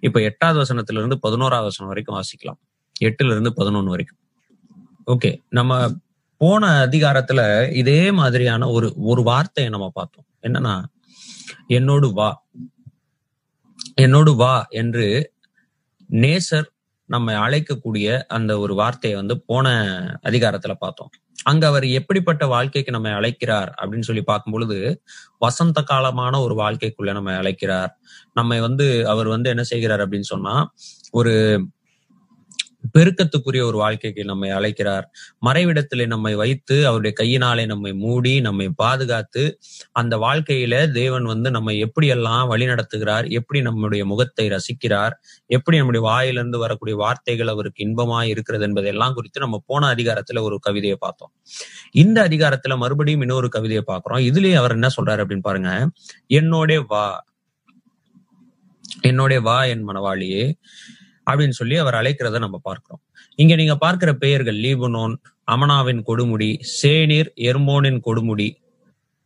இப்ப எட்டாவது வசனத்துல இருந்து பதினோராவது வசனம் வரைக்கும் வாசிக்கலாம். எட்டுல இருந்து பதினொன்னு வரைக்கும். ஓகே நம்ம போன அதிகாரத்துல இதே மாதிரியான ஒரு ஒரு வார்த்தையை நம்ம பார்த்தோம். என்னன்னா என்னோடு வா. என்னோடு வா என்று நேசர் நம்மை அழைக்கக்கூடிய அந்த ஒரு வார்த்தையை வந்து போன அதிகாரத்துல பார்த்தோம். அங்க அவர் எப்படிப்பட்ட வாழ்க்கைக்கு நம்ம அழைக்கிறார் அப்படின்னு சொல்லி பார்க்கும் பொழுது வசந்த காலமான ஒரு வாழ்க்கைக்குள்ள நம்ம அழைக்கிறார். நம்மை வந்து அவர் வந்து என்ன செய்கிறார் அப்படின்னு சொன்னா ஒரு பெருக்கத்துக்குரிய ஒரு வாழ்க்கைக்கு நம்மை அழைக்கிறார். மறைவிடத்திலே நம்மை வைத்து அவருடைய கையினாலே நம்மை மூடி நம்மை பாதுகாத்து அந்த வாழ்க்கையில தேவன் வந்து நம்மை எப்படியெல்லாம் வழி நடத்துகிறார் எப்படி நம்முடைய முகத்தை ரசிக்கிறார் எப்படி நம்முடைய வாயிலிருந்து வரக்கூடிய வார்த்தைகள் அவருக்கு இன்பமாய் இருக்கிறது என்பதெல்லாம் குறித்து நம்ம போன அதிகாரத்துல ஒரு கவிதையை பார்த்தோம். இந்த அதிகாரத்துல மறுபடியும் இன்னொரு கவிதையை பார்க்கிறோம். இதுலயே அவர் என்ன சொல்றாரு அப்படின்னு பாருங்க. என்னோட வா என்னோட வா என் மனவாளியே அப்படின்னு சொல்லி அவர் அழைக்கிறத நம்ம பார்க்கிறோம். இங்க நீங்க பார்க்கிற பெயர்கள் லீபனோன் அமனாவின் கொடுமுடி சேனீர் எர்மோனின் கொடுமுடி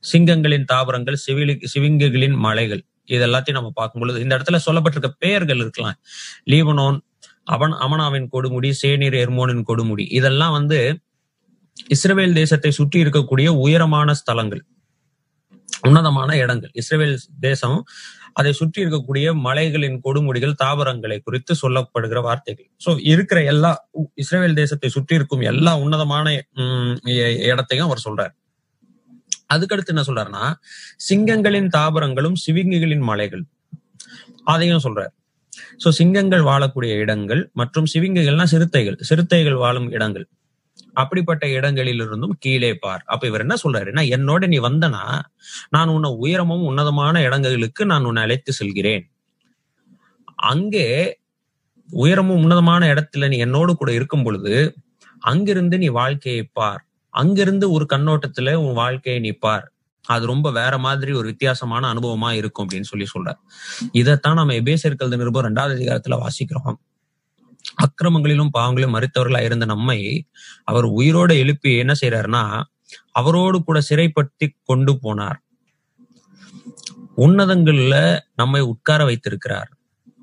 சிங்கங்களின் தாவரங்கள் சிவிலி சிவிங்குகளின் மலைகள். இது எல்லாத்தையும் நம்ம பார்க்கும் பொழுது இந்த இடத்துல சொல்லப்பட்டிருக்க பெயர்கள் இருக்கலாம். லீபனோன் அவன் அமனாவின் கொடுமுடி சேனீர் எர்மோனின் கொடுமுடி. இதெல்லாம் வந்து இஸ்ரேல் தேசத்தை சுற்றி இருக்கக்கூடிய உயரமான ஸ்தலங்கள் உன்னதமான இடங்கள். இஸ்ரேல் தேசம் அதை சுற்றி இருக்கக்கூடிய மலைகளின் கொடுமுடிகள் தாவரங்களை குறித்து சொல்லப்படுகிற வார்த்தைகள். சோ இருக்கிற எல்லா இஸ்ரேல் தேசத்தை சுற்றி இருக்கும் எல்லா உன்னதமான இடத்தையும் அவர் சொல்றார். அதுக்கடுத்து என்ன சொல்றாருன்னா சிங்கங்களின் தாவரங்களும் சிவிங்கிகளின் மலைகள். அதையும் சொல்றாரு. சோ சிங்கங்கள் வாழக்கூடிய இடங்கள் மற்றும் சிவிங்குகள்னா சிறுத்தைகள். சிறுத்தைகள் வாழும் இடங்கள். அப்படிப்பட்ட இடங்களிலிருந்தும் கீழே பார். அப்ப இவர் என்ன சொல்றாருன்னா என்னோட நீ வந்தனா நான் உன்னை உயரமும் உன்னதமான இடங்களுக்கு நான் உன்னை அழைத்து செல்கிறேன். அங்கே உயரமும் உன்னதமான இடத்துல நீ என்னோடு கூட இருக்கும் பொழுது அங்கிருந்து நீ வாழ்க்கையை பார். அங்கிருந்து ஒரு கண்ணோட்டத்துல உன் வாழ்க்கையை நீ பார். அது ரொம்ப வேற மாதிரி ஒரு வித்தியாசமான அனுபவமா இருக்கும் அப்படின்னு சொல்லி சொல்ற இதைத்தான் நம்ம எபேசியர்கள் நிருபம் ரெண்டாவது அதிகாரத்துல வாசிக்கிறோம். அக்கிரமங்களிலும் பாவங்களிலும் மறித்தவர்களா இருந்த நம்மை அவர் உயிரோட எழுப்பி என்ன செய்யறாருன்னா அவரோடு கூட சிறைப்படுத்தி கொண்டு போனார். உன்னதங்கள்ல நம்மை உட்கார வைத்திருக்கிறார்.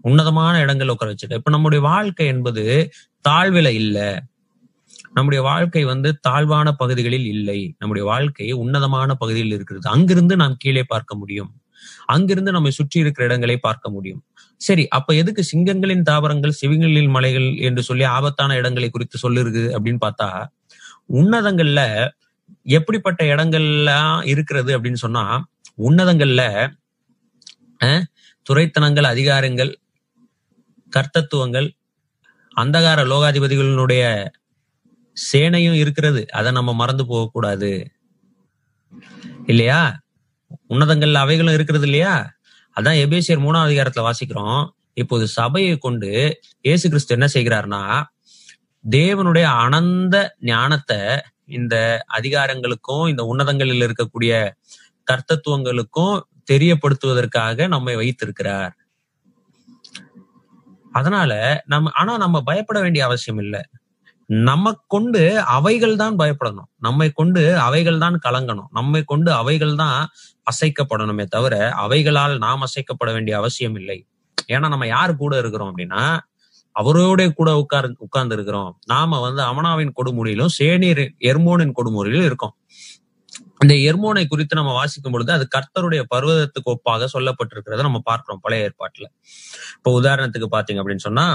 உன்னதமான இடங்கள்ல உட்கார வச்சிருக்கார். இப்ப நம்முடைய வாழ்க்கை என்பது தாழ்வில இல்ல. நம்முடைய வாழ்க்கை வந்து தாழ்வான பகுதிகளில் இல்லை. நம்முடைய வாழ்க்கை உன்னதமான பகுதியில் இருக்கிறது. அங்கிருந்து நாம் கீழே பார்க்க முடியும். அங்கிருந்து நம்மை சுற்றி இருக்கிற இடங்களை பார்க்க முடியும். சரி அப்ப எதுக்கு சிங்கங்களின் தாவரங்கள் சிவங்களின் மலைகள் என்று சொல்லி ஆபத்தான இடங்களை குறித்து சொல்லிருக்கு அப்படின்னு பார்த்தா உன்னதங்கள்ல எப்படிப்பட்ட இடங்கள்லாம் இருக்கிறது அப்படின்னு சொன்னா உன்னதங்கள்ல அஹ், அதிகாரங்கள் கர்த்தத்துவங்கள் அந்தகார லோகாதிபதிகளினுடைய சேனையும் இருக்கிறது. அதை நம்ம மறந்து போகக்கூடாது. இல்லையா? உன்னதங்கள்ல அவைகளும் இருக்கிறது இல்லையா? அதான் எபேசியர் மூணாம் அதிகாரத்துல வாசிக்கிறோம். இப்போது சபையை கொண்டு இயேசு கிறிஸ்து என்ன செய்கிறார்னா தேவனுடைய அனந்த ஞானத்தை இந்த அதிகாரங்களுக்கும் இந்த உன்னதங்களில் இருக்கக்கூடிய கர்த்தத்துவங்களுக்கும் தெரியப்படுத்துவதற்காக நம்மை வைத்திருக்கிறார். அதனால நம்ம ஆனா நம்ம பயப்பட வேண்டிய அவசியம் இல்லை. நம்ம கொண்டு அவைகள் தான் பயப்படணும். நம்மை கொண்டு அவைகள் தான் கலங்கணும். நம்மை கொண்டு அவைகள் தான் அசைக்கப்படணுமே தவிர அவைகளால் நாம் அசைக்கப்பட வேண்டிய அவசியம் இல்லை. ஏன்னா நம்ம யார் கூட இருக்கிறோம் அப்படின்னா அவரோட கூட உட்கார் உட்கார்ந்து இருக்கிறோம் நாம வந்து அமனாவின் கொடுமுடியிலும் சேனீர் எர்மோனின் கொடுமுடியிலும் இருக்கோம். இந்த எர்மோனை குறித்து நம்ம வாசிக்கும் பொழுது அது கர்த்தருடைய பர்வதத்துக்கு ஒப்பாக சொல்லப்பட்டிருக்கிறத நம்ம பார்க்கிறோம் பழைய ஏற்பாட்டுல. இப்போ உதாரணத்துக்கு பாத்தீங்க அப்படின்னு சொன்னா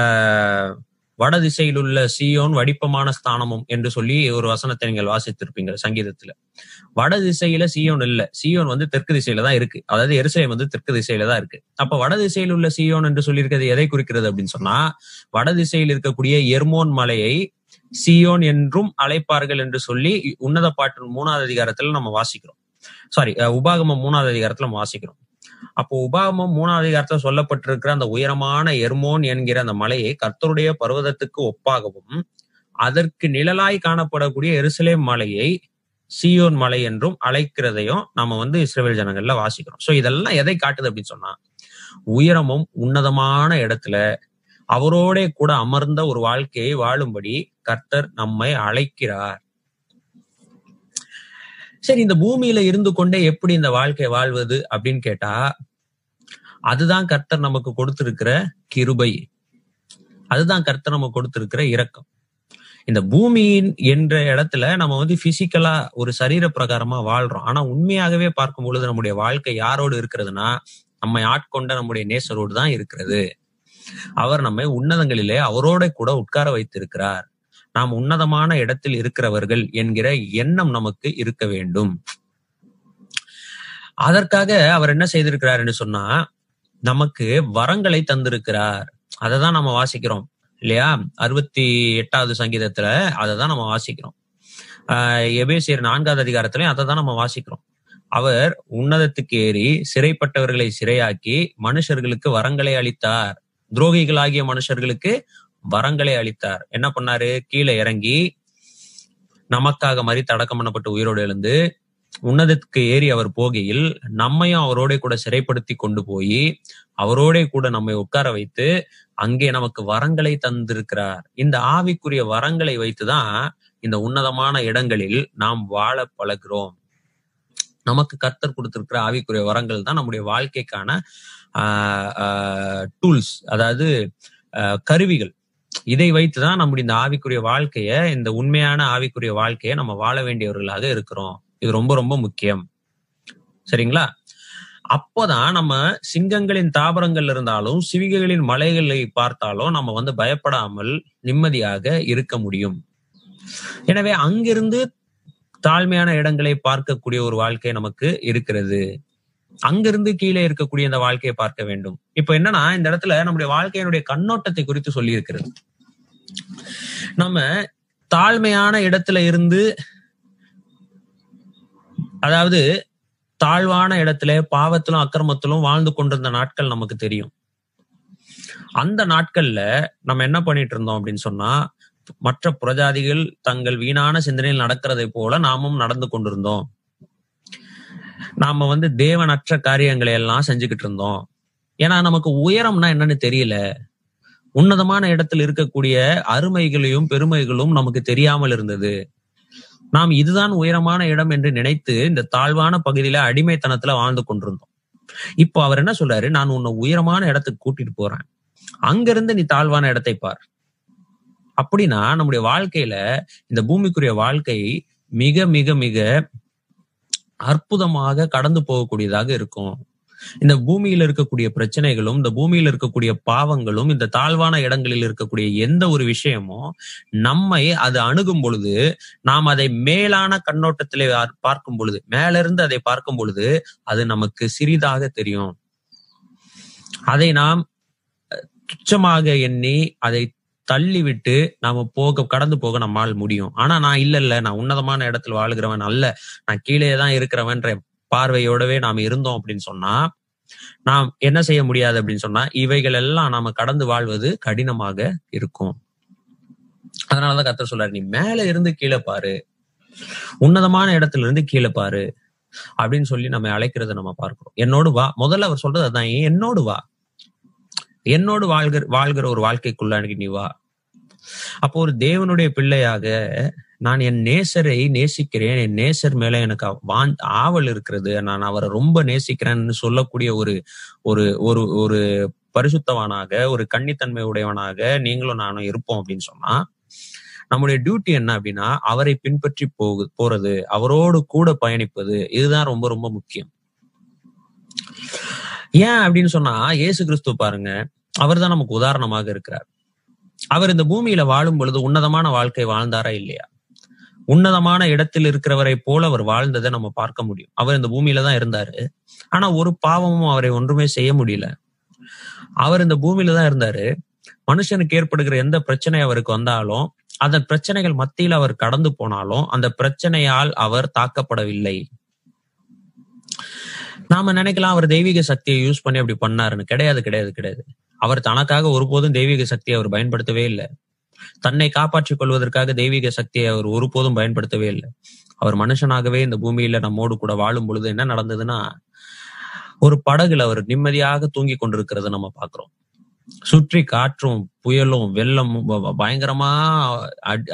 ஆஹ் வடதிசையில் உள்ள சியோன் வடிப்பமான ஸ்தானமும் என்று சொல்லி ஒரு வசனத்தை நீங்கள் வாசித்திருப்பீங்க சங்கீதத்துல. வடதிசையில சியோன் இல்ல. சியோன் வந்து தெற்கு திசையில தான் இருக்கு. அதாவது எருசலேம் வந்து தெற்கு திசையில தான் இருக்கு. அப்ப வடதிசையில் உள்ள சியோன் என்று சொல்லியிருக்கிறது எதை குறிக்கிறது அப்படின்னு சொன்னா வடதிசையில் இருக்கக்கூடிய எர்மோன் மலையை சியோன் என்றும் அழைப்பார்கள் என்று சொல்லி உன்னத பாட்டு மூணாவது அதிகாரத்துல நம்ம வாசிக்கிறோம். சாரி உபாகம மூணாவது அதிகாரத்துல நம்ம வாசிக்கிறோம். அப்போ உபாகமம் மூணாம் அதிகாரத்துல சொல்லப்பட்டிருக்கிற அந்த உயரமான எர்மோன் என்கிற அந்த மலையை கர்த்தருடைய பர்வதத்துக்கு ஒப்பாகவும் அதற்கு நிழலாய் காணப்படக்கூடிய எருசலேம் மலையை சீயோன் மலை என்றும் அழைக்கிறதையும் நம்ம வந்து இஸ்ரேல் ஜனங்கள்ல வாசிக்கிறோம். சோ இதெல்லாம் எதை காட்டுது அப்படின்னு சொன்னா உயரமும் உன்னதமான இடத்துல அவரோட கூட அமர்ந்த ஒரு வாழ்க்கையை வாழும்படி கர்த்தர் நம்மை அழைக்கிறார். சரி இந்த பூமியில இருந்து கொண்டே எப்படி இந்த வாழ்க்கை வாழ்வது அப்படின்னு கேட்டா அதுதான் கர்த்தர் நமக்கு கொடுத்திருக்கிற கிருபை. அதுதான் கர்த்தர் நமக்கு கொடுத்திருக்கிற இரக்கம். இந்த பூமியின் என்ற இடத்துல நம்ம வந்து பிசிக்கலா ஒரு சரீர பிரகாரமா வாழ்றோம். ஆனா உண்மையாகவே பார்க்கும் பொழுது நம்முடைய வாழ்க்கை யாரோடு இருக்கிறதுனா நம்மை ஆட்கொண்ட நம்முடைய நேசரோடு தான் இருக்கிறது. அவர் நம்மை உன்னதங்களிலே அவரோட கூட உட்கார வைத்திருக்கிறார். நாம் உன்னதமான இடத்தில் இருக்கிறவர்கள் என்கிற எண்ணம் நமக்கு இருக்க வேண்டும். அதற்காக அவர் என்ன செய்திருக்கிறார் என்று சொன்னா நமக்கு வரங்களை தந்திருக்கிறார். அதை தான் நம்ம வாசிக்கிறோம் இல்லையா? அறுபத்தி எட்டாவது சங்கீதத்துல அதை தான் நம்ம வாசிக்கிறோம். ஆஹ் எபேசியர் நான்காவது அதிகாரத்திலையும் அதை தான் நம்ம வாசிக்கிறோம். அவர் உன்னதத்துக்கு ஏறி சிறைப்பட்டவர்களை சிறையாக்கி மனுஷர்களுக்கு வரங்களை அளித்தார். துரோகிகளாகிய மனுஷர்களுக்கு வரங்களை அளித்தார். என்ன பண்ணாரு? கீழே இறங்கி நமக்காக மாதிரி தடக்கம் பண்ணப்பட்டு உயிரோடு எழுந்து உன்னதத்துக்கு ஏறி அவர் போகையில் நம்மையும் அவரோட கூட சிறைப்படுத்தி கொண்டு போய் அவரோட கூட நம்மை உட்கார வைத்து அங்கே நமக்கு வரங்களை தந்திருக்கிறார். இந்த ஆவிக்குரிய வரங்களை வைத்துதான் இந்த உன்னதமான இடங்களில் நாம் வாழ பழகிறோம். நமக்கு கத்தர் கொடுத்திருக்கிற ஆவிக்குரிய வரங்கள் தான் நம்முடைய வாழ்க்கைக்கான டூல்ஸ் அதாவது ஆஹ் கருவிகள். இதை வைத்துதான் நம்முடைய இந்த ஆவிக்குரிய வாழ்க்கைய இந்த உண்மையான ஆவிக்குரிய வாழ்க்கைய நம்ம வாழ வேண்டியவர்களாக இருக்கிறோம். இது ரொம்ப ரொம்ப முக்கியம். சரிங்களா? அப்போதான் நம்ம சிங்கங்களின் தாபரங்கள் இருந்தாலும் சிவிகைகளின் மலைகளை பார்த்தாலும் நம்ம வந்து பயப்படாமல் நிம்மதியாக இருக்க முடியும். எனவே அங்கிருந்து தாழ்மையான இடங்களை பார்க்கக்கூடிய ஒரு வாழ்க்கை நமக்கு இருக்கிறது. அங்கிருந்து கீழே இருக்கக்கூடிய இந்த வாழ்க்கையை பார்க்க வேண்டும். இப்ப என்னன்னா இந்த இடத்துல நம்முடைய வாழ்க்கையினுடைய கண்ணோட்டத்தை குறித்து சொல்லி இருக்கிறது நம்ம தாழ்மையான இடத்துல இருந்து அதாவது தாழ்வான இடத்துல பாவத்திலும் அக்கிரமத்திலும் வாழ்ந்து கொண்டிருந்த நாட்கள் நமக்கு தெரியும். அந்த நாட்கள்ல நம்ம என்ன பண்ணிட்டு இருந்தோம் அப்படின்னு சொன்னா மற்ற புரஜாதிகள் தங்கள் வீணான சிந்தனையில் நடக்கிறதை போல நாமும் நடந்து கொண்டிருந்தோம். நாம வந்து தேவனற்ற காரியங்களை எல்லாம் செஞ்சுக்கிட்டு இருந்தோம். ஏன்னா நமக்கு உயரம்னா என்னன்னு தெரியல. உன்னதமான இடத்தில் இருக்கக்கூடிய அருமைகளையும் பெருமைகளும் நமக்கு தெரியாமல் இருந்தது. நாம் இதுதான் உயரமான இடம் என்று நினைத்து இந்த தாழ்வான பகுதியில அடிமைத்தனத்துல வாழ்ந்து கொண்டிருந்தோம். இப்போ அவர் என்ன சொல்றாரு? நான் உன்னை உயரமான இடத்துக்கு கூட்டிட்டு போறேன். அங்கிருந்து நீ தாழ்வான இடத்தை பார். அப்படின்னா நம்முடைய வாழ்க்கையில இந்த பூமிக்குரிய வாழ்க்கை மிக மிக மிக அற்புதமாக கடந்து போகக்கூடியதாக இருக்கும். இந்த பூமியில இருக்கக்கூடிய பிரச்சனைகளும் இந்த பூமியில இருக்கக்கூடிய பாவங்களும் இந்த தாழ்வான இடங்களில் இருக்கக்கூடிய எந்த ஒரு விஷயமும் நம்மை அது அணுகும் பொழுது நாம் அதை மேலான கண்ணோட்டத்திலே பார்க்கும் பொழுது மேலிருந்து அதை பார்க்கும் பொழுது அது நமக்கு சிறிதாக தெரியும். அதை நாம் துச்சமாக எண்ணி அதை தள்ளிவிட்டு நாம போக கடந்து போக நம்மால் முடியும். ஆனா நான் இல்ல இல்ல நான் உன்னதமான இடத்துல வாழுகிறவன் அல்ல. நான் கீழே தான் இருக்கிறவன்ற பார்வையோடவே நாம் இருந்தோம் அப்படின்னு சொன்னா நாம் என்ன செய்ய முடியாது அப்படின்னு சொன்னா இவைகள் எல்லாம் நாம கடந்து வாழ்வது கடினமாக இருக்கும். அதனாலதான் கத்த சொல்றாரு நீ மேல இருந்து கீழே பாரு. உன்னதமான இடத்துல இருந்து கீழே பாரு. அப்படின்னு சொல்லி நம்ம அழைக்கிறத நம்ம பார்க்கிறோம். என்னோடு வா. முதல்ல அவர் சொல்றது அதான் என்னோடு வா. என்னோடு வாழ்கிற வாழ்கிற ஒரு வாழ்க்கைக்குள்ள நீ வா. அப்போ ஒரு தேவனுடைய பிள்ளையாக நான் என் நேசரை நேசிக்கிறேன் என் நேசர் மேல எனக்கு வான் ஆவல் இருக்கிறது நான் அவரை ரொம்ப நேசிக்கிறேன்னு சொல்லக்கூடிய ஒரு ஒரு ஒரு ஒரு பரிசுத்தவானாக ஒரு கன்னித்தன்மை உடையவனாக நீங்களும் நானும் இருப்போம் அப்படின்னு சொன்னா நம்முடைய டியூட்டி என்ன அப்படின்னா அவரை பின்பற்றி போகு போறது அவரோடு கூட பயணிப்பது இதுதான் ரொம்ப ரொம்ப முக்கியம். ஏன் அப்படின்னு சொன்னா இயேசு கிறிஸ்து பாருங்க அவர் தான் நமக்கு உதாரணமாக இருக்கிறார். அவர் இந்த பூமியில வாழும் பொழுது உன்னதமான வாழ்க்கை வாழ்ந்தாரா இல்லையா? உன்னதமான இடத்தில் இருக்கிறவரை போல அவர் வாழ்ந்ததை நம்ம பார்க்க முடியும். அவர் இந்த பூமியில தான் இருந்தாரு. ஆனா ஒரு பாவமும் அவரை ஒன்றுமே செய்ய முடியல. அவர் இந்த பூமியில தான் இருந்தாரு. மனுஷனுக்கு ஏற்படுகிற எந்த பிரச்சனை அவருக்கு வந்தாலும் அதன் பிரச்சனைகள் மத்தியில் அவர் கடந்து போனாலும் அந்த பிரச்சனையால் அவர் தாக்கப்படவில்லை. நாம நினைக்கலாம் அவர் தெய்வீக சக்தியை யூஸ் பண்ணி அப்படி பண்ணாருன்னு. கிடையாது கிடையாது கிடையாது. அவர் தனக்காக ஒருபோதும் தெய்வீக சக்தியை அவர் பயன்படுத்தவே இல்லை. தன்னை காப்பாற்றிக் கொள்வதற்காக தெய்வீக சக்தியை அவர் ஒருபோதும் பயன்படுத்தவே இல்லை. அவர் மனுஷனாகவே இந்த பூமியில நம்மோடு கூட வாழும் பொழுது என்ன நடந்ததுன்னா ஒரு படகுல அவர் நிம்மதியாக தூங்கி கொண்டிருக்கிறத நம்ம பாக்குறோம் சுற்றி காற்றும் புயலும் வெள்ளமும் பயங்கரமா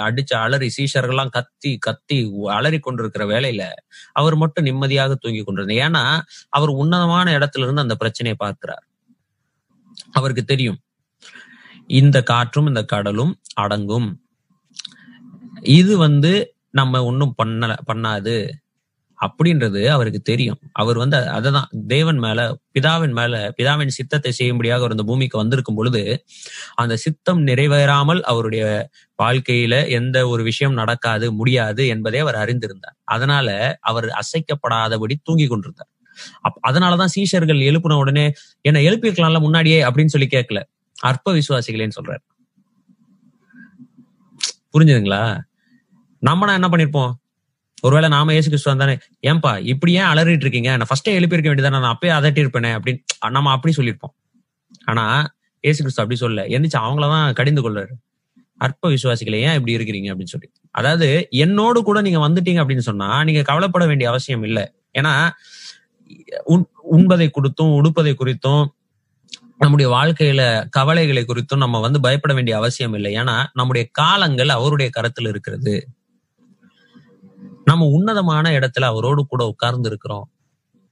அடிச்ச அலறி சீஷர்கள்லாம் கத்தி கத்தி அலறி கொண்டிருக்கிற வேலையில அவர் மட்டும் நிம்மதியாக தூங்கி கொண்டிருந்தார். ஏன்னா அவர் உன்னதமான இடத்துல இருந்து அந்த பிரச்சனையை பார்க்கிறார். அவருக்கு தெரியும். இந்த காற்றும் இந்த கடலும் அடங்கும். இது வந்து நம்ம ஒன்றும் பண்ணல பண்ணாது அப்படின்றது அவருக்கு தெரியும். அவர் வந்து அததான் தேவன் மேல பிதாவின் மேல பிதாவின் சித்தத்தை செய்யும்படியாக அவர் இந்த பூமிக்கு வந்திருக்கும் பொழுது அந்த சித்தம் நிறைவேறாமல் அவருடைய வாழ்க்கையில எந்த ஒரு விஷயம் நடக்காது முடியாது என்பதை அவர் அறிந்திருந்தார். அதனால அவர் அசைக்கப்படாதபடி தூங்கி கொண்டிருந்தார். அப் அதனாலதான் சீஷர்கள் எழுப்பின உடனே என்ன எழுப்பியிருக்கலாம்ல முன்னாடியே அப்படின்னு சொல்லி கேட்கல. அற்ப விசுவாசிகளேன்னு சொல்றாரு. புரிஞ்சுதுங்களா? நம்மனா என்ன பண்ணிருப்போம்? ஒருவேளை நாம ஏசு கிறிஸ்துவா தானே ஏன்பா இப்படி ஏன் அலறிட்டு இருக்கீங்க? நான் ஃபர்ஸ்டே எழுப்பியிருக்க வேண்டியதானே நான் அப்பயே அதட்டி இருப்பேனே அப்படின்னு நம்ம அப்படி சொல்லியிருப்போம். ஆனா ஏசு கிறிஸ்து அப்படி சொல்ல எந்திரிச்சு அவங்களதான் கடிந்து கொள்றாரு. அற்ப விசுவாசிகளை ஏன் இப்படி இருக்கிறீங்க? அப்படின்னு சொல்லி. அதாவது என்னோடு கூட நீங்க வந்துட்டீங்க அப்படின்னு சொன்னா நீங்க கவலைப்பட வேண்டிய அவசியம் இல்லை. ஏன்னா உண்- உண்பதை கொடுத்தும் உடுப்பதை குறித்தும் நம்முடைய வாழ்க்கையில கவலைகளை குறித்தும் நம்ம வந்து பயப்பட வேண்டிய அவசியம் இல்லை. ஏன்னா நம்முடைய காலங்கள் அவருடைய கரத்தில் இருக்கிறது. நம்ம உன்னதமான இடத்துல அவரோடு கூட உட்கார்ந்து இருக்கிறோம்.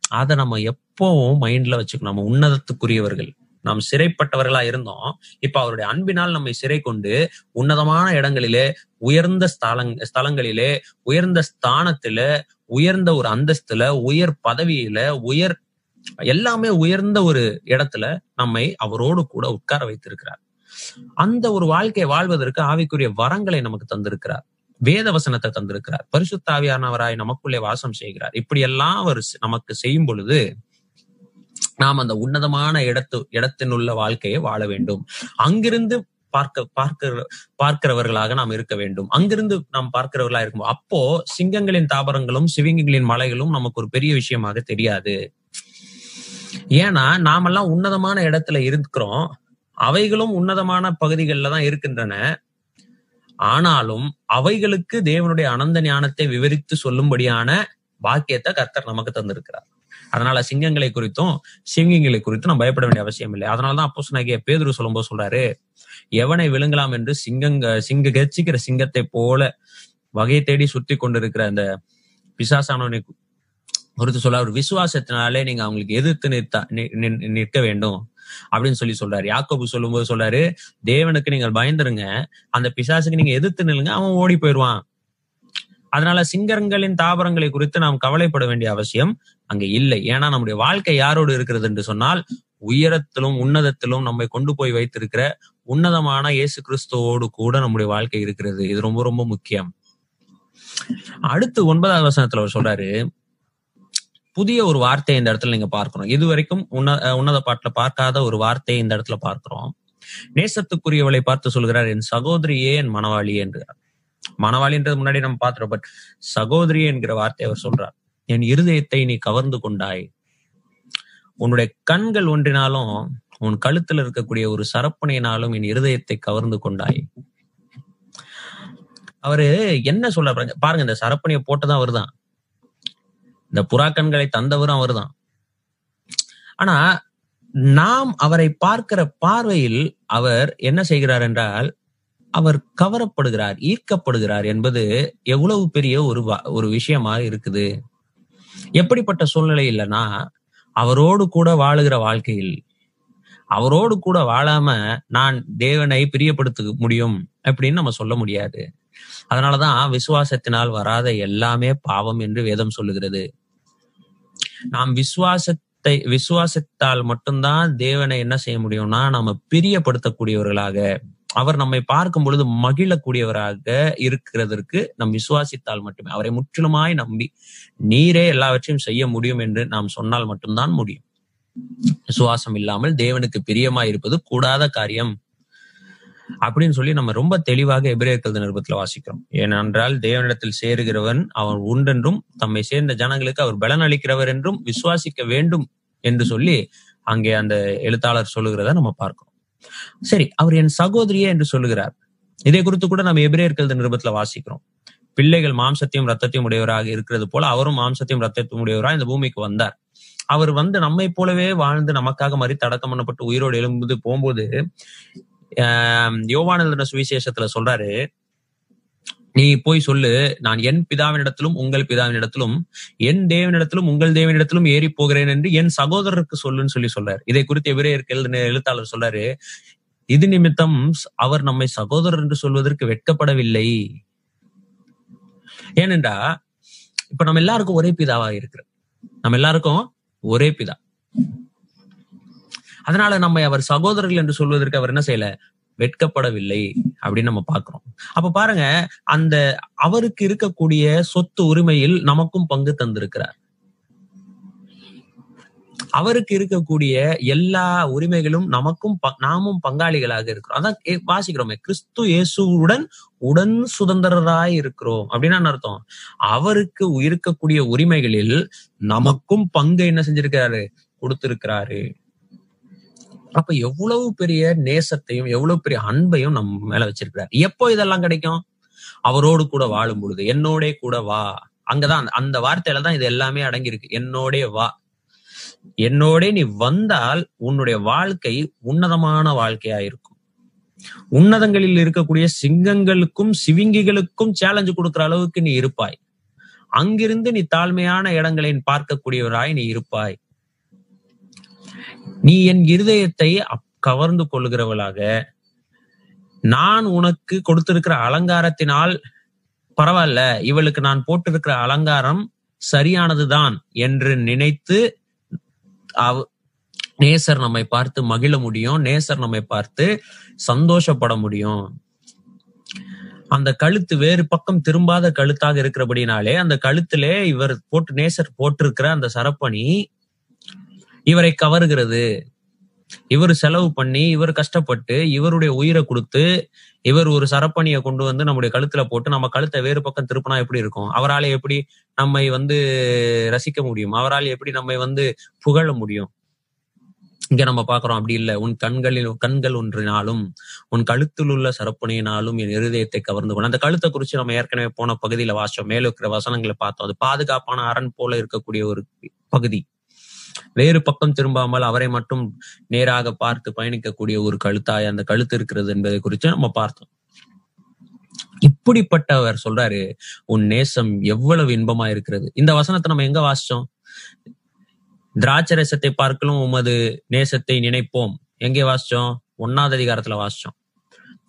அதை நம்ம எப்பவும் மைண்ட்ல வச்சுக்கணும். நம்ம உன்னதத்துக்குரியவர்கள். நாம் சிறைப்பட்டவர்களா இருந்தோம். இப்ப அவருடைய அன்பினால் நம்மை சிறை கொண்டு உன்னதமான இடங்களிலே உயர்ந்த ஸ்தலங் ஸ்தலங்களிலே உயர்ந்த ஸ்தானத்துல உயர்ந்த ஒரு அந்தஸ்துல உயர் பதவியில உயர் எல்லாமே உயர்ந்த ஒரு இடத்துல நம்மை அவரோடு கூட உட்கார வைத்திருக்கிறார். அந்த ஒரு வாழ்க்கையை வாழ்வதற்கு ஆவிக்குரிய வரங்களை நமக்கு தந்திருக்கிறார். வேத வசனத்தை தந்திருக்கிறார். பரிசுத்தாவியானவராய் நமக்குள்ளே வாசம் செய்கிறார். இப்படி எல்லாம் அவர் நமக்கு செய்யும் பொழுது நாம் அந்த உன்னதமான இடத்து இடத்தினுள்ள வாழ்க்கையை வாழ வேண்டும். அங்கிருந்து பார்க்க பார்க்கிற பார்க்கிறவர்களாக நாம் இருக்க வேண்டும். அங்கிருந்து நாம் பார்க்கிறவர்களா இருக்கும் அப்போ சிங்கங்களின் தாபரங்களும் சிவிங்கங்களின் மலைகளும் நமக்கு ஒரு பெரிய விஷயமாக தெரியாது. ஏன்னா நாமெல்லாம் உன்னதமான இடத்துல இருக்கிறோம். அவைகளும் உன்னதமான பகுதிகளில் தான் இருக்கின்றன. ஆனாலும் அவைகளுக்கு தேவனுடைய அனந்த ஞானத்தை விவரித்து சொல்லும்படியான பாக்கியத்தை கர்த்தர் நமக்கு தந்திருக்கிறார். அதனால சிங்கங்களை குறித்தும் சிங்கங்களை குறித்தும் நம்ம பயப்பட வேண்டிய அவசியம் இல்லை. அதனாலதான் அப்போ நகிய பேதுரு சொல்லும்போது சொல்றாரு எவனை விழுங்கலாம் என்று சிங்கங்க சிங்க கச்சிக்கிற சிங்கத்தை போல வகை தேடி சுத்தி கொண்டிருக்கிற அந்த பிசாசானவனை ஒருத்தர் சொல்ல ஒரு விசுவாசத்தினாலே நீங்க அவங்களுக்கு எதிர்த்து நிறுத்தா நி- நிற்க வேண்டும் அப்படின்னு சொல்லி சொல்றாரு. யாக்கோபு சொல்லும்போது சொல்றாரு தேவனுக்கு நீங்கள் பயந்துருங்க. அந்த பிசாசுக்கு நீங்க எதிர்த்து நில்லுங்க அவன் ஓடி போயிடுவான். அதனால சிங்கரங்களின் தாவரங்களை குறித்து நாம் கவலைப்பட வேண்டிய அவசியம் அங்க இல்லை. ஏன்னா நம்முடைய வாழ்க்கை யாரோடு இருக்கிறது என்று சொன்னால் உயரத்திலும் உன்னதத்திலும் நம்மை கொண்டு போய் வைத்திருக்கிற உன்னதமான இயேசு கிறிஸ்துவோடு கூட நம்முடைய வாழ்க்கை இருக்கிறது. இது ரொம்ப ரொம்ப முக்கியம். அடுத்து ஒன்பதாவது வசனத்துல அவர் சொல்றாரு புதிய ஒரு வார்த்தையை இந்த இடத்துல நீங்க பார்க்கணும். இது வரைக்கும் உன்ன அஹ் உன்னத பாட்டுல பார்க்காத ஒரு வார்த்தையை இந்த இடத்துல பார்க்கிறோம். நேசத்துக்குரியவளை பார்த்து சொல்கிறார் என் சகோதரியே என் மனவாளியே என்கிறார். மனவாளின்றது முன்னாடி நம்ம பார்த்துறோம் பட் சகோதரி என்கிற வார்த்தையை அவர் சொல்றார். என் இருதயத்தை நீ கவர்ந்து கொண்டாய். உன்னுடைய கண்கள் ஒன்றினாலும் உன் கழுத்துல இருக்கக்கூடிய ஒரு சரப்பணையினாலும் என் இருதயத்தை கவர்ந்து கொண்டாய். அவரு என்ன சொல்ல பாருங்க பாருங்க இந்த சரப்பணியை போட்டுதான் வருதான் இந்த புறாக்கண்களை தந்தவரும் அவர்தான். ஆனா நாம் அவரை பார்க்கிற பார்வையில் அவர் என்ன செய்கிறார் என்றால் அவர் கவரப்படுகிறார் ஈர்க்கப்படுகிறார் என்பது எவ்வளவு பெரிய ஒரு ஒரு விஷயமா இருக்குது. எப்படிப்பட்ட சூழ்நிலை இல்லைன்னா அவரோடு கூட வாழுகிற வாழ்க்கையில் அவரோடு கூட வாழாம நான் தேவனை பிரியப்படுத்த முடியும் அப்படின்னு நம்ம சொல்ல முடியாது. அதனாலதான் விசுவாசத்தினால் வராத எல்லாமே பாவம் என்று வேதம் சொல்லுகிறது. நாம் விசுவாசத்தை விசுவாசத்தால் மட்டும்தான் தேவனை என்ன செய்ய முடியும்னா நம்ம பிரியப்படுத்தக்கூடியவர்களாக அவர் நம்மை பார்க்கும் பொழுது மகிழக்கூடியவராக இருக்கிறதற்கு நம் விசுவாசித்தால் மட்டுமே அவரை முற்றிலுமாய் நம்பி நீரே எல்லாவற்றையும் செய்ய முடியும் என்று நாம் சொன்னால் மட்டும்தான் முடியும். விசுவாசம் இல்லாமல் தேவனுக்கு பிரியமாய் இருப்பது கூடாத காரியம். அப்படின்னு சொல்லி நம்ம ரொம்ப தெளிவாக எபிரேக்கல் நிருபத்துல வாசிக்கிறோம். ஏனென்றால் தேவனிடத்தில் சேருகிறவன் அவன் உண்டென்றும் தம்மை சேர்ந்த ஜனங்களுக்கு அவர் பலன் அளிக்கிறவர் என்றும் விசுவாசிக்க வேண்டும் என்று சொல்லி அங்கே அந்த எழுத்தாளர் சொல்லுகிறத நம்ம பார்க்கிறோம். சரி அவர் என் சகோதரியே என்று சொல்லுகிறார். இதை குறித்து கூட நம்ம எபிரேயர்கள் நிருபத்துல வாசிக்கிறோம். பிள்ளைகள் மாம்சத்தையும் ரத்தத்தையும் உடையவராக இருக்கிறது போல அவரும் மாம்சத்தையும் ரத்தத்தையும் உடையவராக இந்த பூமிக்கு வந்தார். அவர் வந்து நம்மை போலவே வாழ்ந்து நமக்காக மறித்து அடக்கம் பண்ணப்பட்டு உயிரோடு எழும்புது போகும்போது ஆஹ் சுவிசேஷத்துல சொல்றாரு நீ போய் சொல்லு நான் என் பிதாவினிடத்திலும் உங்கள் பிதாவினிடத்திலும் என் தேவனிடத்திலும் உங்கள் தேவனிடத்திலும் ஏறி போகிறேன் என்று என் சகோதரருக்கு சொல்லுன்னு சொல்லி சொல்றாரு. இதை குறித்து எவரேற்கு எழுதின எழுத்தாளர் சொல்றாரு இது நிமித்தம் அவர் நம்மை சகோதரர் என்று சொல்வதற்கு வெட்கப்படவில்லை. ஏனென்றா இப்ப நம்ம எல்லாருக்கும் ஒரே பிதாவா இருக்கிற நம்ம எல்லாருக்கும் ஒரே பிதா. அதனால நம்ம அவர் சகோதரர்கள் என்று சொல்வதற்கு அவர் என்ன செய்யல? வெட்கப்படவில்லை அப்படின்னு நம்ம பாக்குறோம் அப்ப பாருங்க அந்த அவருக்கு இருக்கக்கூடிய சொத்து உரிமையில் நமக்கும் பங்கு தந்திருக்கிறார். அவருக்கு இருக்கக்கூடிய எல்லா உரிமைகளும் நமக்கும் ப- நாமும் பங்காளிகளாக இருக்கிறோம். அதான் வாசிக்கிறோமே கிறிஸ்து இயேசுவுடன் உடன் சுதந்திரராய் இருக்கிறோம். அப்படின்னு அர்த்தம்? அவருக்கு இருக்கக்கூடிய உரிமைகளில் நமக்கும் பங்கு என்ன செஞ்சிருக்கிறாரு? கொடுத்திருக்கிறாரு. அப்ப எவ்வளவு பெரிய நேசத்தையும் எவ்வளவு பெரிய அன்பையும் நம்ம மேல வச்சிருக்கிறார். எப்போ இதெல்லாம் கிடைக்கும்? அவரோடு கூட வாழும் பொழுது என்னோட கூட வா. அங்கதான் அந்த- அந்த வார்த்தையில தான் இது எல்லாமே அடங்கியிருக்கு. என்னோடே வா. என்னோட நீ வந்தால் உன்னுடைய வாழ்க்கை உன்னதமான வாழ்க்கையா இருக்கும். உன்னதங்களில் இருக்கக்கூடிய சிங்கங்களுக்கும் சிவிங்கிகளுக்கும் சேலஞ்சு கொடுக்கற அளவுக்கு நீ இருப்பாய். அங்கிருந்து நீ தாழ்மையான இடங்களை பார்க்கக்கூடியவராய் நீ இருப்பாய். நீ என் இருதயத்தை கவர்ந்து கொள்கிறவளாக நான் உனக்கு கொடுத்திருக்கிற அலங்காரத்தினால் பரவாயில்ல இவளுக்கு நான் போட்டிருக்கிற அலங்காரம் சரியானதுதான் என்று நினைத்து அவ நேசர் நம்மை பார்த்து மகிழ முடியும் நேசர் நம்மை பார்த்து சந்தோஷப்பட முடியும். அந்த கழுத்து வேறு பக்கம் திரும்பாத கழுத்தாக இருக்கிறபடினாலே அந்த கழுத்திலே இவர் போட்டு நேசர் போட்டிருக்கிற அந்த சரப்பணி இவரை கவருகிறது. இவர் செலவு பண்ணி இவர் கஷ்டப்பட்டு இவருடைய உயிரை கொடுத்து இவர் ஒரு சரப்பணியை கொண்டு வந்து நம்முடைய கழுத்துல போட்டு நம்ம கழுத்தை வேறு பக்கம் திருப்பினா எப்படி இருக்கும்? அவரால் எப்படி நம்மை வந்து ரசிக்க முடியும்? அவரால் எப்படி நம்மை வந்து புகழ முடியும்? இங்க நம்ம பாக்குறோம் அப்படி இல்ல. உன் கண்களில் கண்கள் ஒன்றினாலும் உன் கழுத்தில் உள்ள சரப்பணியினாலும் என் இருதயத்தை கவர்ந்து கொண்டு அந்த கழுத்தை குறிச்சு நம்ம ஏற்கனவே போன பகுதியில வாசம் மேல இருக்கிற வசனங்களை பார்த்தோம். அது பாதுகாப்பான அரண் போல இருக்கக்கூடிய ஒரு பகுதி. வேறு பக்கம் திரும்பாமல் அவரை மட்டும் நேராக பார்த்து பயணிக்கக்கூடிய ஒரு கழுத்தாய் அந்த கழுத்து இருக்கிறது என்பதை குறித்து நம்ம பார்த்தோம். இப்படிப்பட்டவர் சொல்றாரு உன் நேசம் எவ்வளவு இன்பமா இருக்கிறது? இந்த வசனத்தை நம்ம எங்க வாசிச்சோம்? திராட்சரசத்தை பார்க்கலும் உமது நேசத்தை நினைப்போம். எங்கே வாசிச்சோம்? ஒன்னாவது அதிகாரத்துல வாசிச்சோம்.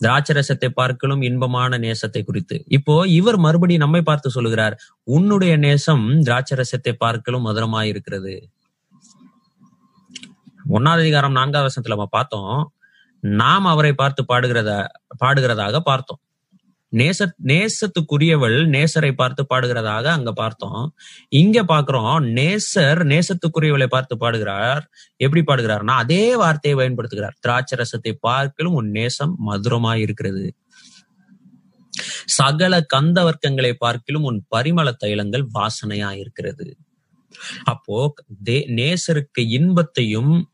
திராட்சரசத்தை பார்க்கலும் இன்பமான நேசத்தை குறித்து. இப்போ இவர் மறுபடியும் நம்மை பார்த்து சொல்லுகிறார் உன்னுடைய நேசம் திராட்சரசத்தை பார்க்கலும் மதுரமாய் இருக்கிறது. ஒன்னாவது அதிகாரம் நான்காவது வசனத்துல நம்ம பார்த்தோம். நாம் அவரை பார்த்து பாடுகிறத பாடுகிறதாக பார்த்தோம். நேச நேசத்துக்குரியவள் நேசரை பார்த்து பாடுகிறதாக அங்க பார்த்தோம். இங்க பாக்குறோம் நேசர் நேசத்துக்குரியவளை பார்த்து பாடுகிறார். எப்படி பாடுகிறார்னா அதே வார்த்தையை பயன்படுத்துகிறார். திராட்சரசத்தை பார்க்கலும் உன் நேசம் மதுரமாய் இருக்கிறது. சகல கந்த வர்க்கங்களை பார்க்கிலும் உன் பரிமள தைலங்கள் வாசனையா இருக்கிறது. அப்போ தே- நேசருக்கு இன்பத்தையும்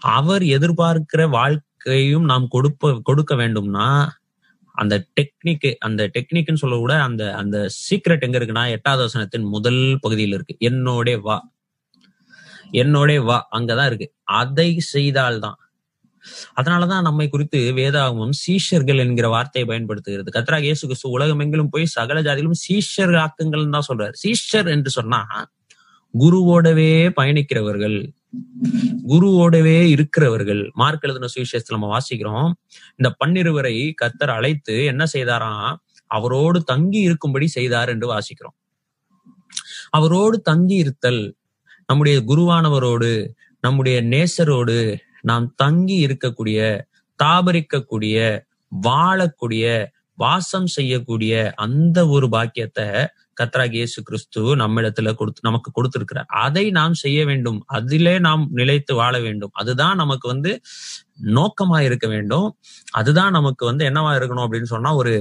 அவர் எதிர்பார்க்கிற வாழ்க்கையும் நாம் கொடுப்ப கொடுக்க வேண்டும்னா அந்த டெக்னிக் அந்த டெக்னிக்னு சொல்ல கூட அந்த அந்த சீக்ரெட் எங்க இருக்குன்னா எட்டாவது வசனத்தின் முதல் பகுதியில் இருக்கு. என்னோட வா. என்னோட வா. அங்கதான் இருக்கு. அதை செய்தால்தான். அதனாலதான் நம்மை குறித்து வேதாகமம் சீஷர்கள் என்கிற வார்த்தையை பயன்படுத்துகிறது. கத்ரா இயேசு கிறிஸ்து உலகமெங்கிலும் போய் சகல ஜாதிகளும் சீஷர் ஆக்குங்கள் தான் சொல்றாரு. சீஷர் என்று சொன்னா குருவோடவே பயணிக்கிறவர்கள் குருவோடவே இருக்கிறவர்கள் மார்க் எழுதின சுவிசேஷத்துல நம்ம வாசிக்கிறோம் இந்த பன்னிருவரை கத்தர் அழைத்து என்ன செய்தாராம் அவரோடு தங்கி இருக்கும்படி செய்தார் என்று வாசிக்கிறோம். அவரோடு தங்கி இருத்தல் நம்முடைய குருவானவரோடு நம்முடைய நேசரோடு நாம் தங்கி இருக்கக்கூடிய தாபரிக்கக்கூடிய வாழக்கூடிய வாசம் செய்யக்கூடிய அந்த ஒரு பாக்கியத்தை கத்ராக் இயேசு கிறிஸ்து நம்மிடத்துல கொடுத்து நமக்கு கொடுத்திருக்கிறார். அதை நாம் செய்ய வேண்டும். அதிலே நாம் நிலைத்து வாழ வேண்டும். அதுதான் நமக்கு வந்து நோக்கமா இருக்க வேண்டும். அதுதான் நமக்கு வந்து என்னவா இருக்கணும் அப்படின்னு சொன்னா ஒரு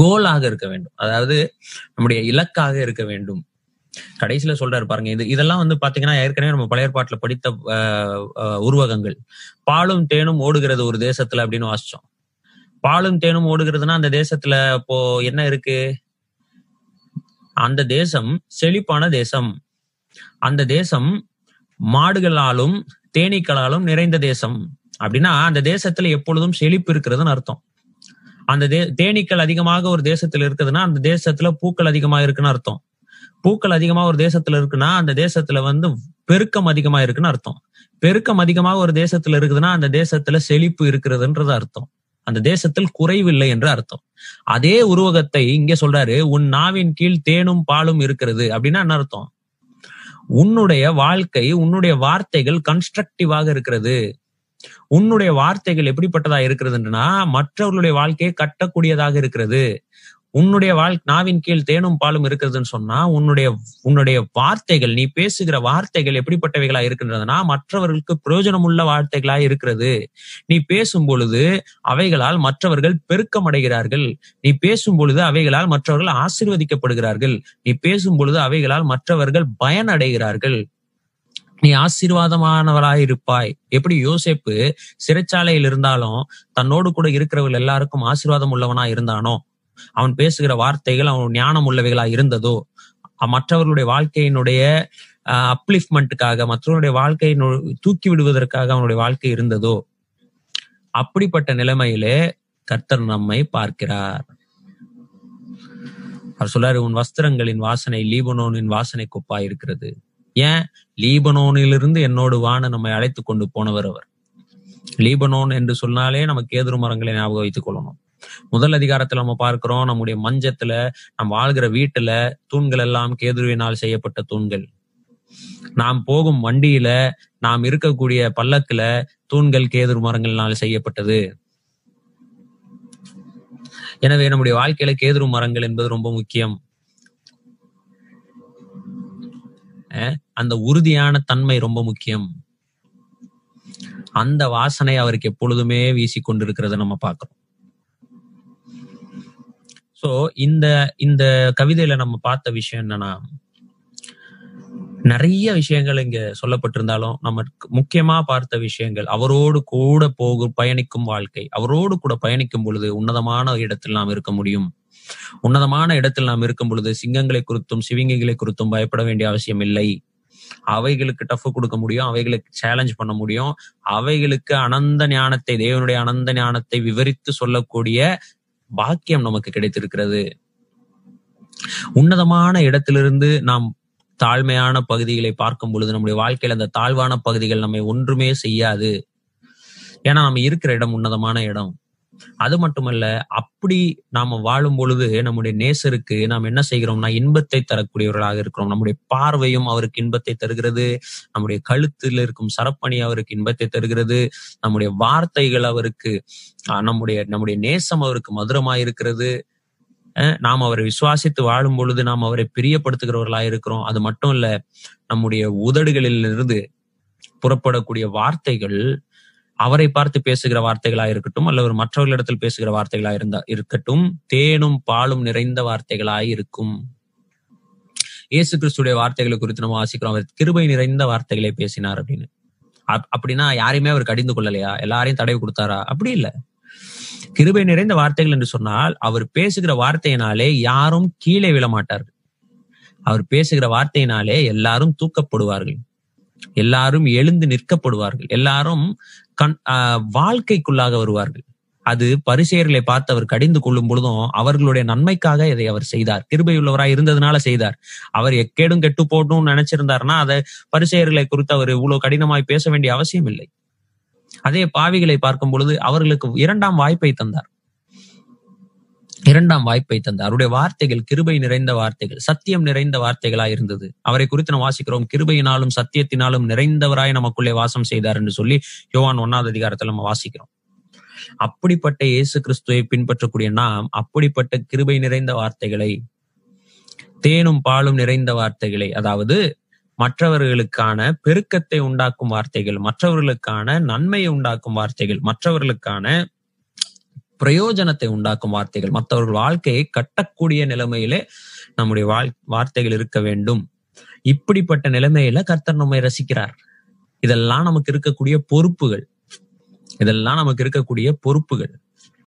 கோலாக இருக்க வேண்டும். அதாவது நம்முடைய இலக்காக இருக்க வேண்டும். கடைசியில சொல்றாரு பாருங்க இது இதெல்லாம் வந்து பாத்தீங்கன்னா ஏற்கனவே நம்ம பழைய பாட்டுல படித்த உருவகங்கள். பாலும் தேனும் ஓடுகிறது ஒரு தேசத்துல அப்படின்னு வாசிச்சோம். பாலும் தேனும் ஓடுகிறதுனா அந்த தேசத்துல இப்போ என்ன இருக்கு? அந்த தேசம் செழிப்பான தேசம். அந்த தேசம் மாடுகளாலும் தேனீக்களாலும் நிறைந்த தேசம். அப்படின்னா அந்த தேசத்துல எப்பொழுதும் செழிப்பு இருக்கிறதுன்னு அர்த்தம். அந்த தே தேனீக்கள் அதிகமாக ஒரு தேசத்துல இருக்குதுன்னா அந்த தேசத்துல பூக்கள் அதிகமா இருக்குன்னு அர்த்தம். பூக்கள் அதிகமா ஒரு தேசத்துல இருக்குன்னா அந்த தேசத்துல வந்து பெருக்கம் அதிகமா இருக்குன்னு அர்த்தம். பெருக்கம் அதிகமாக ஒரு தேசத்துல இருக்குதுன்னா அந்த தேசத்துல செழிப்பு இருக்கிறதுன்றது அர்த்தம். அந்த தேசத்தில் குறைவில்லை என்று அர்த்தம். அதே உருவகத்தை இங்க சொல்றாரு உன் நாவின் கீழ் தேனும் பாலும் இருக்கிறது அப்படின்னா என்ன அர்த்தம்? உன்னுடைய வாழ்க்கை உன்னுடைய வார்த்தைகள் கன்ஸ்ட்ரக்டிவாக இருக்கிறது. உன்னுடைய வார்த்தைகள் எப்படிப்பட்டதா இருக்கிறதுன்னா மற்றவர்களுடைய வாழ்க்கையை கட்டக்கூடியதாக இருக்கிறது. உன்னுடைய வாழ் நாவின் கீழ் தேனும் பாலும் இருக்கிறதுன்னு சொன்னா உன்னுடைய உன்னுடைய வார்த்தைகள் நீ பேசுகிற வார்த்தைகள் எப்படிப்பட்டவைகளா இருக்கின்றதுனா மற்றவர்களுக்கு பிரயோஜனமுள்ள வார்த்தைகளா இருக்கிறது. நீ பேசும் பொழுது அவைகளால் மற்றவர்கள் பெருக்கம் அடைகிறார்கள் நீ பேசும் பொழுது அவைகளால் மற்றவர்கள் ஆசீர்வதிக்கப்படுகிறார்கள். நீ பேசும் பொழுது அவைகளால் மற்றவர்கள் பயனடைகிறார்கள். நீ ஆசீர்வாதமானவராய் இருப்பாய். எப்படி யோசேப்பு சிறைச்சாலையில் இருந்தாலும் தன்னோடு கூட இருக்கிறவர்கள் எல்லாருக்கும் ஆசீர்வாதம் உள்ளவனா இருந்தானோ அவன் பேசுகிற வார்த்தைகள் அவன் ஞானம் உள்ளவைகளா இருந்ததோ மற்றவர்களுடைய வாழ்க்கையினுடைய அப்லிஃப்ட்மெண்ட்டுக்காக மற்றவருடைய வாழ்க்கையை தூக்கி விடுவதற்காக அவனுடைய வாழ்க்கை இருந்ததோ அப்படிப்பட்ட நிலைமையிலே கர்த்தர் நம்மை பார்க்கிறார். அவர் சொல்றாரு உன் வஸ்திரங்களின் வாசனை லீபனோனின் வாசனை குப்பா இருக்கிறது. ஏன்? லீபனோனிலிருந்து என்னோடு வான நம்மை அழைத்து கொண்டு போனவர் அவர். லீபனோன் என்று சொன்னாலே நமக்கு கேதுரு மரங்களை ஞாபகம் வைத்துக் கொள்ளணும். முதல் அதிகாரத்துல நம்ம பார்க்கிறோம் நம்முடைய மஞ்சத்துல நாம் வாழ்கிற வீட்டுல தூண்கள் எல்லாம் கேதுருவினால் செய்யப்பட்ட தூண்கள். நாம் போகும் வண்டியில நாம் இருக்கக்கூடிய பல்லக்குல தூண்கள் கேதுரு மரங்களினால் செய்யப்பட்டது. எனவே நம்முடைய வாழ்க்கையில கேதுரு மரங்கள் என்பது ரொம்ப முக்கியம். அஹ் அந்த உறுதியான தன்மை ரொம்ப முக்கியம். அந்த வாசனை அவருக்கு எப்பொழுதுமே வீசி கொண்டிருக்கிறத நம்ம பார்க்கிறோம். சோ இந்த இந்த கவிதையில நம்ம பார்த்த விஷயம் என்னன்னா நிறைய விஷயங்கள் இங்க சொல்லப்பட்டிருந்தாலும் நம்ம முக்கியமா பார்த்த விஷயங்கள் அவரோடு கூட போகும் பயணிக்கும் வாழ்க்கை அவரோடு கூட பயணிக்கும் பொழுது உன்னதமான இடத்தில் நாம் இருக்க முடியும். உன்னதமான இடத்தில் நாம் இருக்கும் பொழுது சிங்கங்களை குறித்தும் சிவிங்கிகளை குறித்தும் பயப்பட வேண்டிய அவசியம் இல்லை. அவைகளுக்கு டஃப் கொடுக்க முடியும் அவைகளுக்கு சேலஞ்ச் பண்ண முடியும். அவைகளுக்கு அனந்த ஞானத்தை தேவனுடைய அனந்த ஞானத்தை விவரித்து சொல்லக்கூடிய பாக்கியம் நமக்கு கிடைத்திருக்கிறது. உன்னதமான இடத்திலிருந்து நாம் தாழ்மையான பகுதிகளை பார்க்கும் பொழுது நம்முடைய வாழ்க்கையில அந்த தாழ்வான பகுதிகள் நம்மை ஒன்றுமே செய்யாது. ஏன்னா நம்ம இருக்கிற இடம் உன்னதமான இடம். அது மட்டுமல்ல அப்படி நாம வாழும் பொழுது நம்முடைய நேசருக்கு நாம் என்ன செய்கிறோம்னா இன்பத்தை தரக்கூடியவர்களாக இருக்கிறோம். நம்முடைய பார்வையும் அவருக்கு இன்பத்தை தருகிறது. நம்முடைய கழுத்தில் இருக்கும் சரப்பணி அவருக்கு இன்பத்தை தருகிறது. நம்முடைய வார்த்தைகள் அவருக்கு நம்முடைய நம்முடைய நேசம் அவருக்கு மதுரமாயிருக்கிறது அஹ், நாம் அவரை விசுவாசித்து வாழும் பொழுது நாம் அவரை பிரியப்படுத்துகிறவர்களா இருக்கிறோம். அது மட்டும் இல்ல நம்முடைய உதடுகளில் இருந்து புறப்படக்கூடிய வார்த்தைகள் அவரை பார்த்து பேசுகிற வார்த்தைகளா இருக்கட்டும் அல்லது மற்றவர்களிடத்தில் பேசுகிற வார்த்தைகளா இருந்தா இருக்கட்டும் தேனும் பாலும் நிறைந்த வார்த்தைகளாய் இருக்கும். இயேசு கிறிஸ்துடைய வார்த்தைகளை குறித்து நம்ம வாசிக்கிறோம். அவர் கிருபை நிறைந்த வார்த்தைகளை பேசினார் அப்படின்னு. அப்படின்னா யாரையுமே அவர் கடிந்து கொள்ளலையா? எல்லாரையும் தடை கொடுத்தாரா? அப்படி இல்ல. கிருபை நிறைந்த வார்த்தைகள் என்று சொன்னால் அவர் பேசுகிற வார்த்தையினாலே யாரும் கீழே விழ மாட்டார்கள். அவர் பேசுகிற வார்த்தையினாலே எல்லாரும் தூக்கப்படுவார்கள். எல்லாரும் எழுந்து நிற்கப்படுவார்கள். எல்லாரும் கண் ஆஹ் வாழ்க்கைக்குள்ளாக வருவார்கள். அது பரிசெயர்களை பார்த்து அவர் கடிந்து கொள்ளும் பொழுதும் அவர்களுடைய நன்மைக்காக இதை அவர் செய்தார். கிருபையுள்ளவராய் இருந்ததுனால செய்தார். அவர் எக்கேடும் கெட்டு போடணும்னு நினைச்சிருந்தாருன்னா அதை பரிசெயர்களை குறித்து அவர் இவ்வளவு கடினமாய் பேச வேண்டிய அவசியம் இல்லை அதே பாவிகளை பார்க்கும் பொழுது அவர்களுக்கு இரண்டாம் வாய்ப்பை தந்தார். இரண்டாம் வாய்ப்பை தந்தார். அவருடைய வார்த்தைகள் கிருபை நிறைந்த வார்த்தைகள் சத்தியம் நிறைந்த வார்த்தைகளாய் இருந்தது. அவரை குறித்து நாம் வாசிக்கிறோம். கிருபையினாலும் சத்தியத்தினாலும் நிறைந்தவராய் நமக்குள்ளே வாசம் செய்தார் என்று சொல்லி யோவான் ஒன்னாவது அதிகாரத்தில் நம்ம வாசிக்கிறோம். அப்படிப்பட்ட இயேசு கிறிஸ்துவை பின்பற்றக்கூடிய நாம் அப்படிப்பட்ட கிருபை நிறைந்த வார்த்தைகளை தேனும் பாலும் நிறைந்த வார்த்தைகளை அதாவது மற்றவர்களுக்கான பெருக்கத்தை உண்டாக்கும் வார்த்தைகள் மற்றவர்களுக்கான நன்மையை உண்டாக்கும் வார்த்தைகள் மற்றவர்களுக்கான பிரயோஜனத்தை உண்டாக்கும் வார்த்தைகள். மற்றவர்கள் வாழ்க்கையை கட்டக்கூடிய நிலைமையிலே நம்முடைய வாழ் வார்த்தைகள் இருக்க வேண்டும். இப்படிப்பட்ட நிலைமையில கர்த்தர் நம்மை ரசிக்கிறார். இதெல்லாம் நமக்கு இருக்கக்கூடிய பொறுப்புகள். இதெல்லாம் நமக்கு இருக்கக்கூடிய பொறுப்புகள்.